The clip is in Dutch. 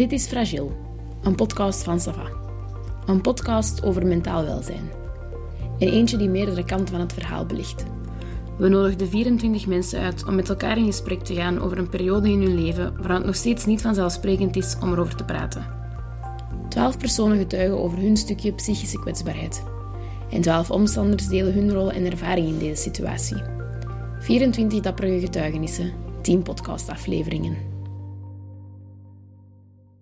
Dit is Fragil, een podcast van Sava. Een podcast over mentaal welzijn. En eentje die meerdere kanten van het verhaal belicht. We nodigden 24 mensen uit om met elkaar in gesprek te gaan over een periode in hun leven waar het nog steeds niet vanzelfsprekend is om erover te praten. 12 personen getuigen over hun stukje psychische kwetsbaarheid. En 12 omstanders delen hun rol en ervaring in deze situatie. 24 dappere getuigenissen, 10 podcastafleveringen.